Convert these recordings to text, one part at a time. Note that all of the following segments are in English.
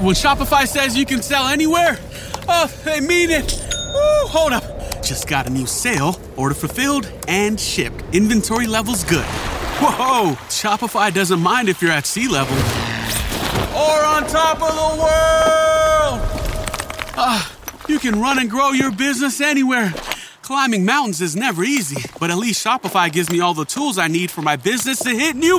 When Shopify says you can sell anywhere, oh, they mean it. Woo, hold up. Just got a new sale. Order fulfilled and shipped. Inventory levels good. Whoa, Shopify doesn't mind if you're at sea level. Or on top of the world. Ah, you can run and grow your business anywhere. Climbing mountains is never easy, but at least Shopify gives me all the tools I need for my business to hit new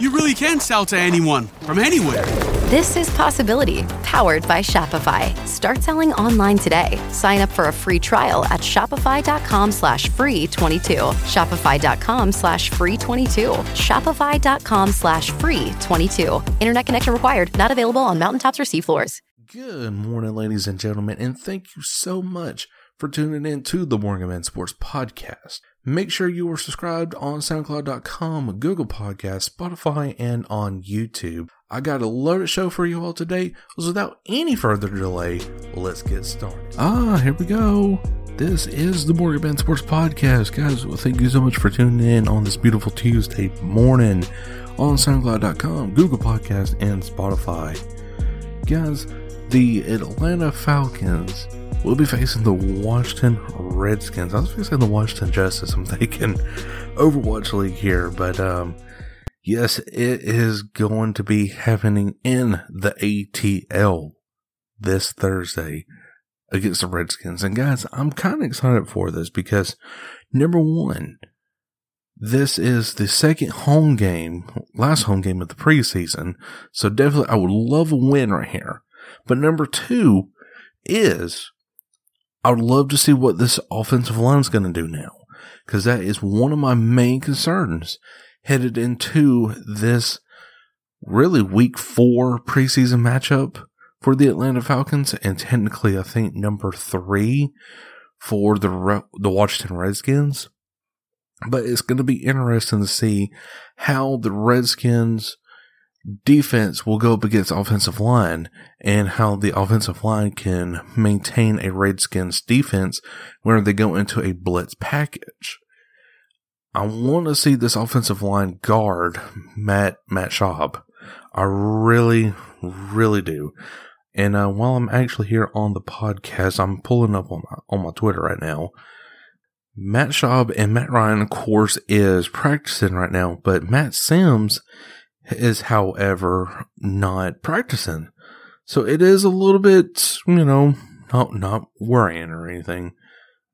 you really can sell to anyone from anywhere. This is Possibility, powered by Shopify. Start selling online today. Sign up for a free trial at shopify.com slash free 22. Shopify.com slash free 22. Shopify.com slash free 22. Internet connection required. Not available on mountaintops or seafloors. Good morning, ladies and gentlemen, and thank you so much for tuning in to the Morgan Man Sports Podcast. Make sure you are subscribed on SoundCloud.com, Google Podcast, Spotify, and on YouTube. I got a loaded show for you all today. So without any further delay, let's get started. Ah, here we go. This is the Morgan Man Sports Podcast. Guys, well, thank you so much for tuning in on this beautiful Tuesday morning on SoundCloud.com, Google Podcast, and Spotify. Guys, the Atlanta Falcons will be facing the Washington Redskins. I was facing the Washington Justice. I'm thinking Overwatch League here, but um, yes, it is going to be happening in the ATL this Thursday against the Redskins. And guys, I'm kind of excited for this because number one, this is the second home game, last home game of the preseason. So definitely I would love a win right here. But number two is I would love to see what this offensive line is going to do now because that is one of my main concerns headed into this really week four preseason matchup for the Atlanta Falcons and technically I think number three for the the Washington Redskins. But it's going to be interesting to see how the Redskins defense will go up against offensive line and how the offensive line can maintain a Redskins defense where they go into a blitz package. I want to see this offensive line guard Matt Matt Schaub. I really, really do. And uh, while I'm actually here on the podcast, I'm pulling up on my, on my Twitter right now. Matt Schaub and Matt Ryan, of course, is practicing right now, but Matt Simms is, however, not practicing. So it is a little bit, you know, not not worrying or anything.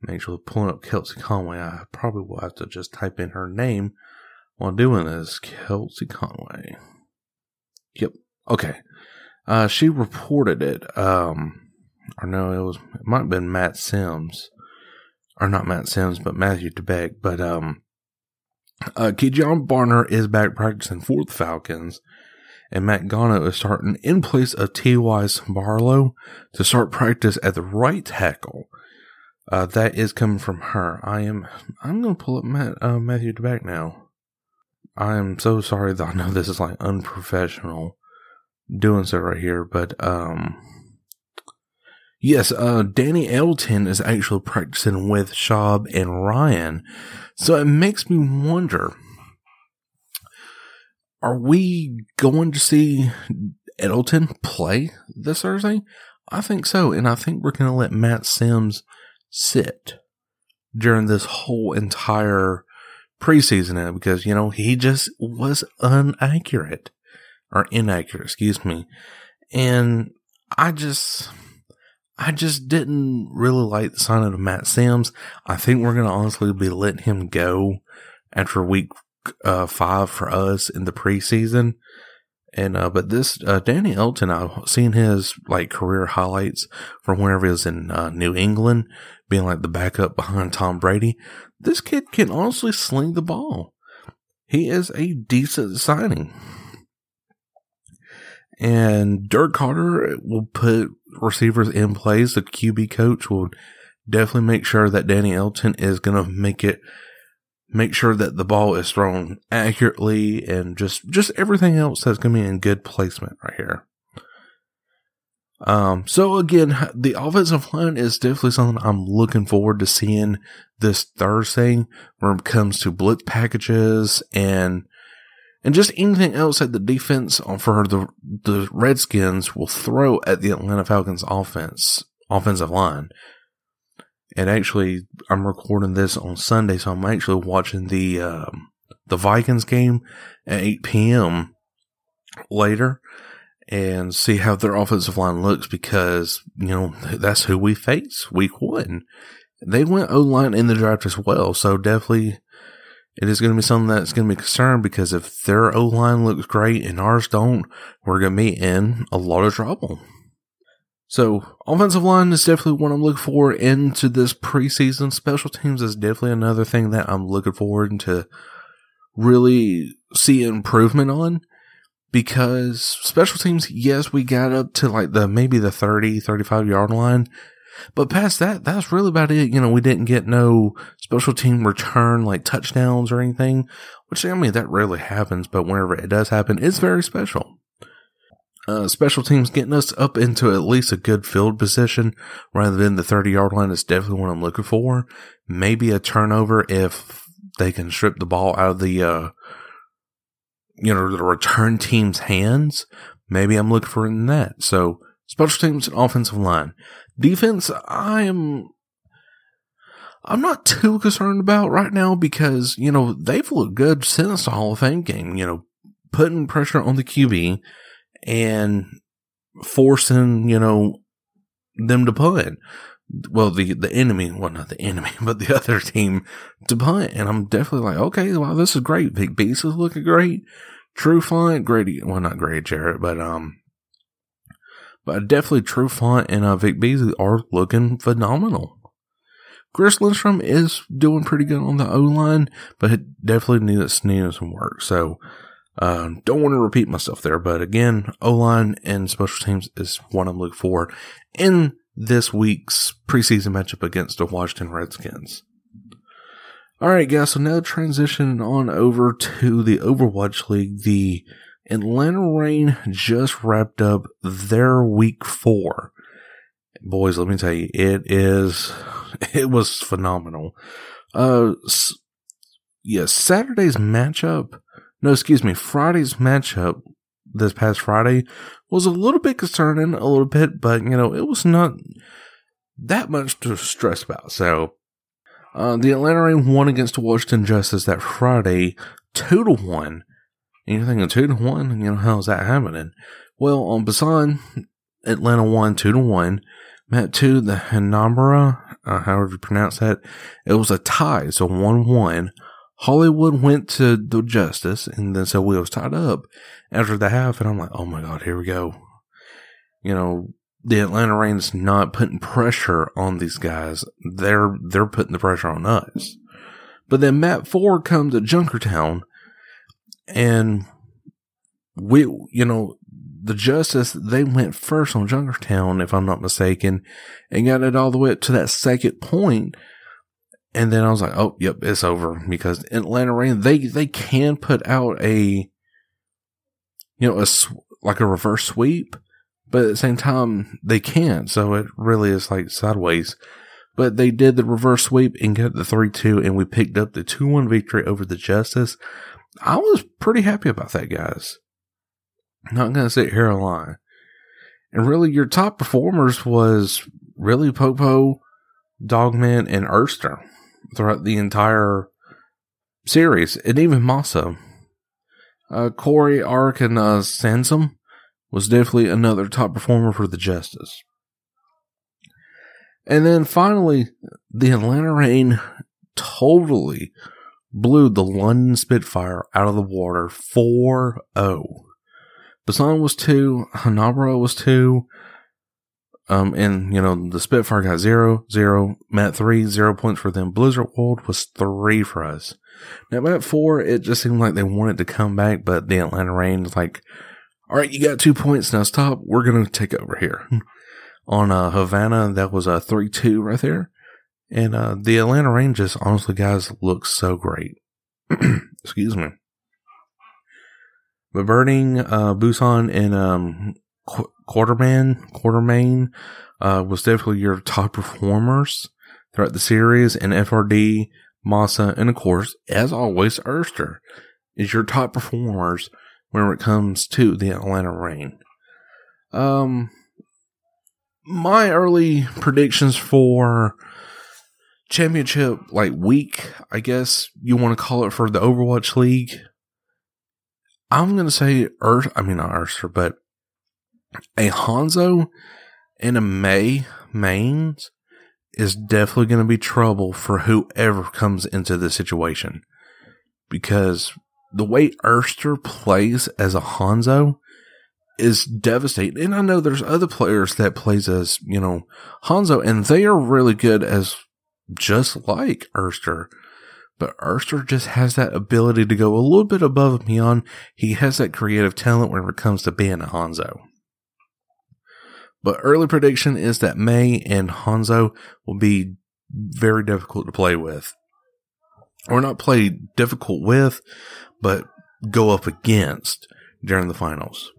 I'm actually pulling up Kelsey Conway. I probably will have to just type in her name while doing this. Kelsey Conway. Yep. Okay. Uh, she reported it. Um, or no, it was it might have been Matt Simms, or not Matt Simms, but Matthew DeBeck. But um, uh, Kenjon Barner is back practicing for the Falcons, and Matt Gono is starting in place of T.Y. Barlow to start practice at the right tackle. Uh, that is coming from her. I am. I'm to pull up Matt uh, Matthew DeBeck now. I am so sorry that I know this is like unprofessional doing so right here, but um, yes, uh, Danny Etling is actually practicing with Schaub and Ryan, so it makes me wonder: Are we going to see Etling play this Thursday? I think so, and I think we're going to let Matt Simms sit during this whole entire preseason because you know he just was inaccurate or inaccurate, excuse me. And I just, I just didn't really like the signing of Matt Simms. I think we're going to honestly be letting him go after week uh, five for us in the preseason. And uh, but this uh, Danny Etling, I've seen his like career highlights from whenever he was in uh, New England, being like the backup behind Tom Brady. This kid can honestly sling the ball. He is a decent signing. And Dirk Koetter will put receivers in place. The QB coach will definitely make sure that Danny Etling is going to make it, make sure that the ball is thrown accurately and just, just everything else that's going to be in good placement right here. Um, so again, the offensive line is definitely something I'm looking forward to seeing this Thursday when it comes to blitz packages and and just anything else that the defense for the the Redskins will throw at the Atlanta Falcons offense offensive line. And actually, I'm recording this on Sunday, so I'm actually watching the um, the Vikings game at 8 p.m. later and see how their offensive line looks because, you know, that's who we face week one. They went O line in the draft as well. So definitely it is going to be something that's going to be concerned because if their O line looks great and ours don't, we're going to be in a lot of trouble. So offensive line is definitely what I'm looking for into this preseason. Special teams is definitely another thing that I'm looking forward to really see improvement on because special teams, yes, we got up to like the maybe the 30, 35 yard line. But past that, that's really about it. You know, we didn't get no special team return like touchdowns or anything, which I mean, that rarely happens, but whenever it does happen, it's very special. Uh, special teams getting us up into at least a good field position rather than the 30 yard line is definitely what I'm looking for. Maybe a turnover if they can strip the ball out of the, uh, you know, the return team's hands, maybe I'm looking for in that. So special teams and offensive line. Defense, I am, I'm not too concerned about right now because, you know, they've looked good since the Hall of Fame game, you know, putting pressure on the QB and forcing, you know, them to punt. Well, the, the enemy, well, not the enemy, but the other team to punt. And I'm definitely like, okay, wow, this is great. Big Beast is looking great. True Trufant, Grady, well, not Grady Jarrett, but, um, but definitely Trufant and uh, Vic Beasley are looking phenomenal. Chris Lindstrom is doing pretty good on the O line, but it definitely needs, needs some work. So, um, don't want to repeat myself there, but again, O line and special teams is what I'm looking for in this week's preseason matchup against the Washington Redskins. All right, guys. So now transition on over to the Overwatch League. The Atlanta Reign just wrapped up their week four. Boys, let me tell you, it is, it was phenomenal. Uh, yes, yeah, Saturday's matchup, no, excuse me, Friday's matchup this past Friday was a little bit concerning, a little bit, but you know, it was not that much to stress about. So, uh, the Atlanta Reign won against Washington Justice that Friday, two to one. And you're thinking two to one, you know, how's that happening? Well, on Busan, Atlanta won two to one. Met two, the Hanamura, uh, however you pronounce that, it was a tie, so one one. Hollywood went to the Justice, and then so we was tied up after the half, and I'm like, oh my god, here we go. You know, the Atlanta Reign's not putting pressure on these guys. They're they're putting the pressure on us. But then Matt Four comes to Junkertown, and we, you know, the Justice they went first on Junkertown, if I'm not mistaken, and got it all the way up to that second point. And then I was like, oh, yep, it's over because Atlanta Reign they they can put out a, you know, a like a reverse sweep but at the same time, they can't. So it really is like sideways. But they did the reverse sweep and got the 3 2, and we picked up the 2 1 victory over the Justice. I was pretty happy about that, guys. Not going to sit here and lie. And really, your top performers was really Popo, Dogman, and Erster throughout the entire series, and even Masaa. Uh, Corey, Ark, and uh, Sansom was definitely another top performer for the Justice. And then finally, the Atlanta Reign totally blew the London Spitfire out of the water 4 0. Busan was two, Hanamura was two, um, and you know the Spitfire got zero, zero, Mat three, zero points for them. Blizzard World was three for us. Now Mat four, it just seemed like they wanted to come back, but the Atlanta Reign was like, "All right, you got two points now. Stop. We're gonna take over here." On uh, Havana, that was a three two right there, and uh, the Atlanta just honestly, guys, looks so great. Excuse me. But Birdring, uh, Busan, and um, Qu- Quarterman, Quartermain uh, was definitely your top performers throughout the series, and FRD, Masaa, and of course, as always, Erster is your top performers whenever it comes to the Atlanta Reign. Um, my early predictions for championship, like week, I guess you want to call it for the Overwatch League. I'm going to say Earth, I mean, not Erster, but a Hanzo and a Mei mains is definitely going to be trouble for whoever comes into this situation. Because the way Erster plays as a Hanzo is devastating. And I know there's other players that plays as, you know, Hanzo and they are really good as just like Erster. But Erster just has that ability to go a little bit above and beyond. He has that creative talent whenever it comes to being a Hanzo. But early prediction is that Mei and Hanzo will be very difficult to play with. Or not play difficult with, but go up against during the finals.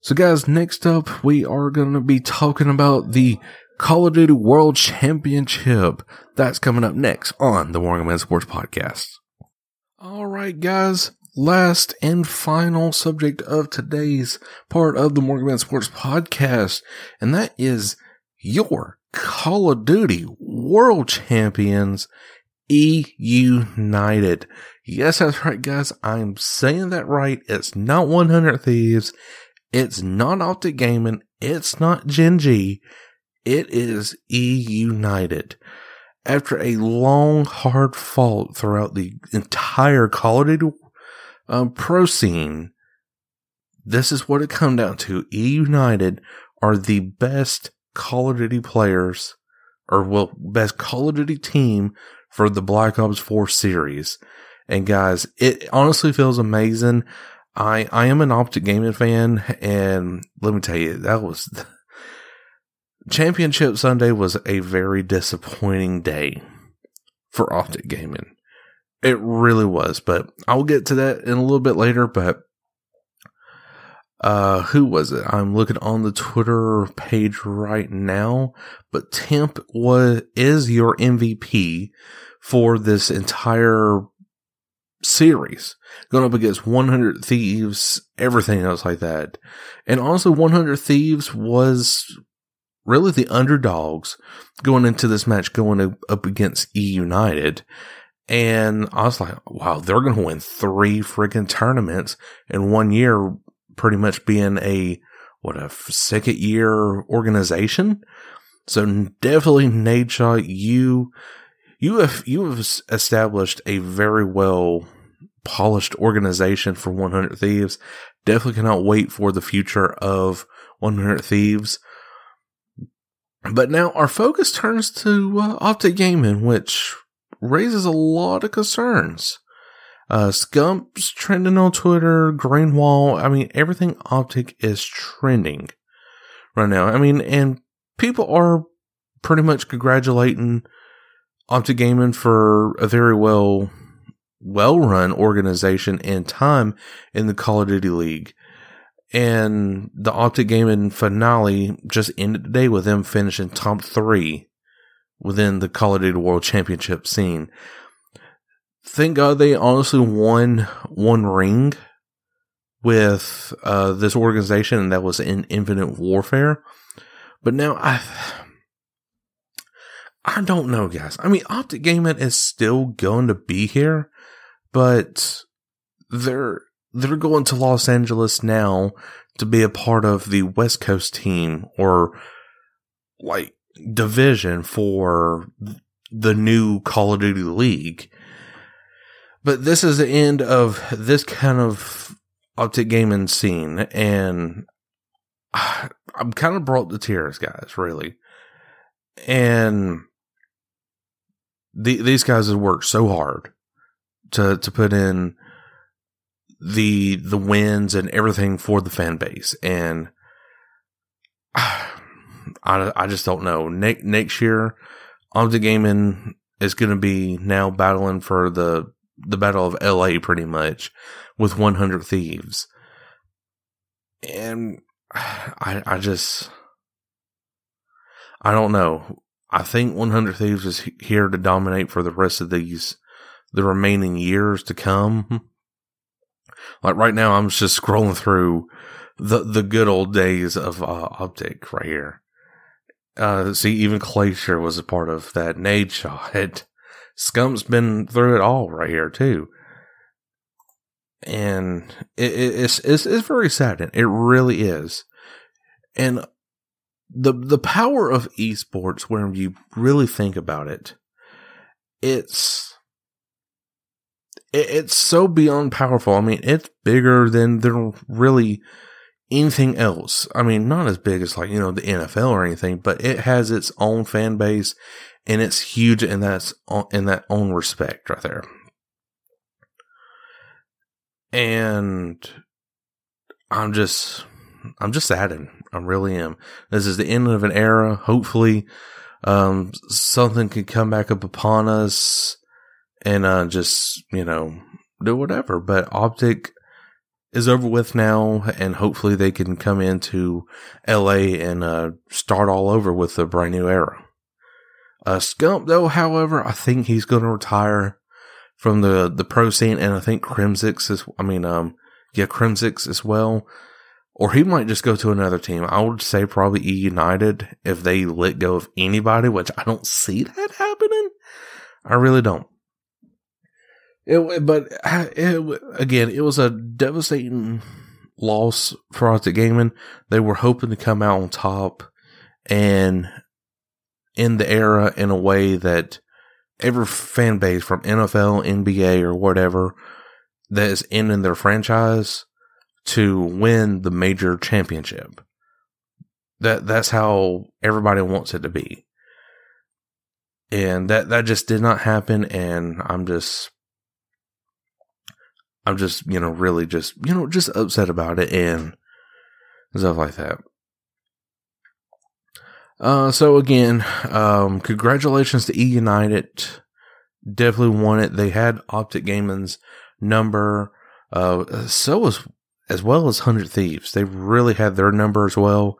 So guys, next up we are going to be talking about the Call of Duty World Championship. That's coming up next on the Morgan Man Sports Podcast. All right, guys. Last and final subject of today's part of the Morgan Man Sports Podcast, and that is your Call of Duty World Champions E United. Yes, that's right, guys. I'm saying that right. It's not 100 Thieves. It's not Optic Gaming. It's not Gen G. It is E United. After a long, hard fought throughout the entire Call of Duty um, pro scene, this is what it come down to. E United are the best Call of Duty players, or well, best Call of Duty team for the Black Ops 4 series. And guys, it honestly feels amazing. I, I am an Optic Gaming fan, and let me tell you, that was Championship Sunday was a very disappointing day for Optic Gaming. It really was, but I'll get to that in a little bit later. But uh, who was it? I'm looking on the Twitter page right now. But Temp was is your MVP for this entire series, going up against 100 Thieves, everything else like that. And also 100 Thieves was really the underdogs going into this match going up against E United. And I was like, wow, they're going to win three freaking tournaments in one year, pretty much being a, what, a second year organization. So definitely, Nadeshot, you, you have, you have established a very well polished organization for 100 Thieves. Definitely cannot wait for the future of 100 Thieves. But now our focus turns to uh, Optic Gaming, which raises a lot of concerns. Uh, Scump's trending on Twitter, Greenwall. I mean, everything Optic is trending right now. I mean, and people are pretty much congratulating Optic Gaming for a very well, well run organization and time in the Call of Duty League. And the Optic Gaming finale just ended the day with them finishing top three within the Call of Duty World Championship scene. Thank God they honestly won one ring with uh, this organization, that was in Infinite Warfare. But now I, I don't know, guys. I mean, Optic Gaming is still going to be here, but they're they're going to Los Angeles now to be a part of the West Coast team or like division for the new Call of Duty League. But this is the end of this kind of Optic gaming scene, and I'm kind of brought to tears, guys. Really, and the, these guys have worked so hard to to put in the the wins and everything for the fan base, and I I just don't know. Ne- next year, Optic Gaming is going to be now battling for the the battle of L.A. pretty much with 100 Thieves, and I I just I don't know. I think 100 Thieves is here to dominate for the rest of these the remaining years to come. Like right now, I'm just scrolling through the the good old days of uh, Optic right here. Uh, see, even Glacier was a part of that Nadeshot. Scump's been through it all right here too, and it, it, it's it's it's very saddening. It really is, and the the power of esports, when you really think about it, it's it, it's so beyond powerful. I mean, it's bigger than than really anything else. I mean, not as big as like, you know, the NFL or anything, but it has its own fan base and it's huge in that, in that own respect right there. And I'm just, I'm just saddened. I really am. This is the end of an era. Hopefully, um, something can come back up upon us and, uh, just, you know, do whatever. But Optic, is over with now, and hopefully they can come into LA and uh, start all over with a brand new era. Uh, Scump, though, however, I think he's going to retire from the, the pro scene, and I think Crimsix is, I mean, um, yeah, Crimsix as well. Or he might just go to another team. I would say probably E United if they let go of anybody, which I don't see that happening. I really don't. It, but it, again, it was a devastating loss for Optic Gaming. They were hoping to come out on top and in the era in a way that every fan base from NFL, NBA, or whatever that is ending their franchise to win the major championship. That that's how everybody wants it to be. And that that just did not happen and I'm just I'm just, you know, really just, you know, just upset about it and stuff like that. Uh, so again, um, congratulations to E United. Definitely won it. They had Optic Gaming's number, uh, so as, as well as 100 Thieves. They really had their number as well.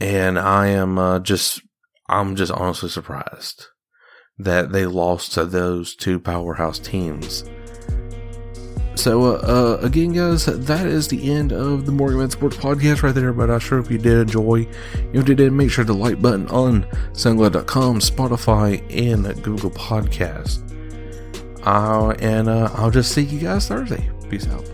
And I am, uh, just, I'm just honestly surprised that they lost to those two powerhouse teams. So, uh, uh, again, guys, that is the end of the Morgan Man Sports Podcast right there. But I sure hope you did enjoy. If you did, make sure to like button on SoundCloud.com, Spotify, and Google Podcast. Uh, and uh, I'll just see you guys Thursday. Peace out.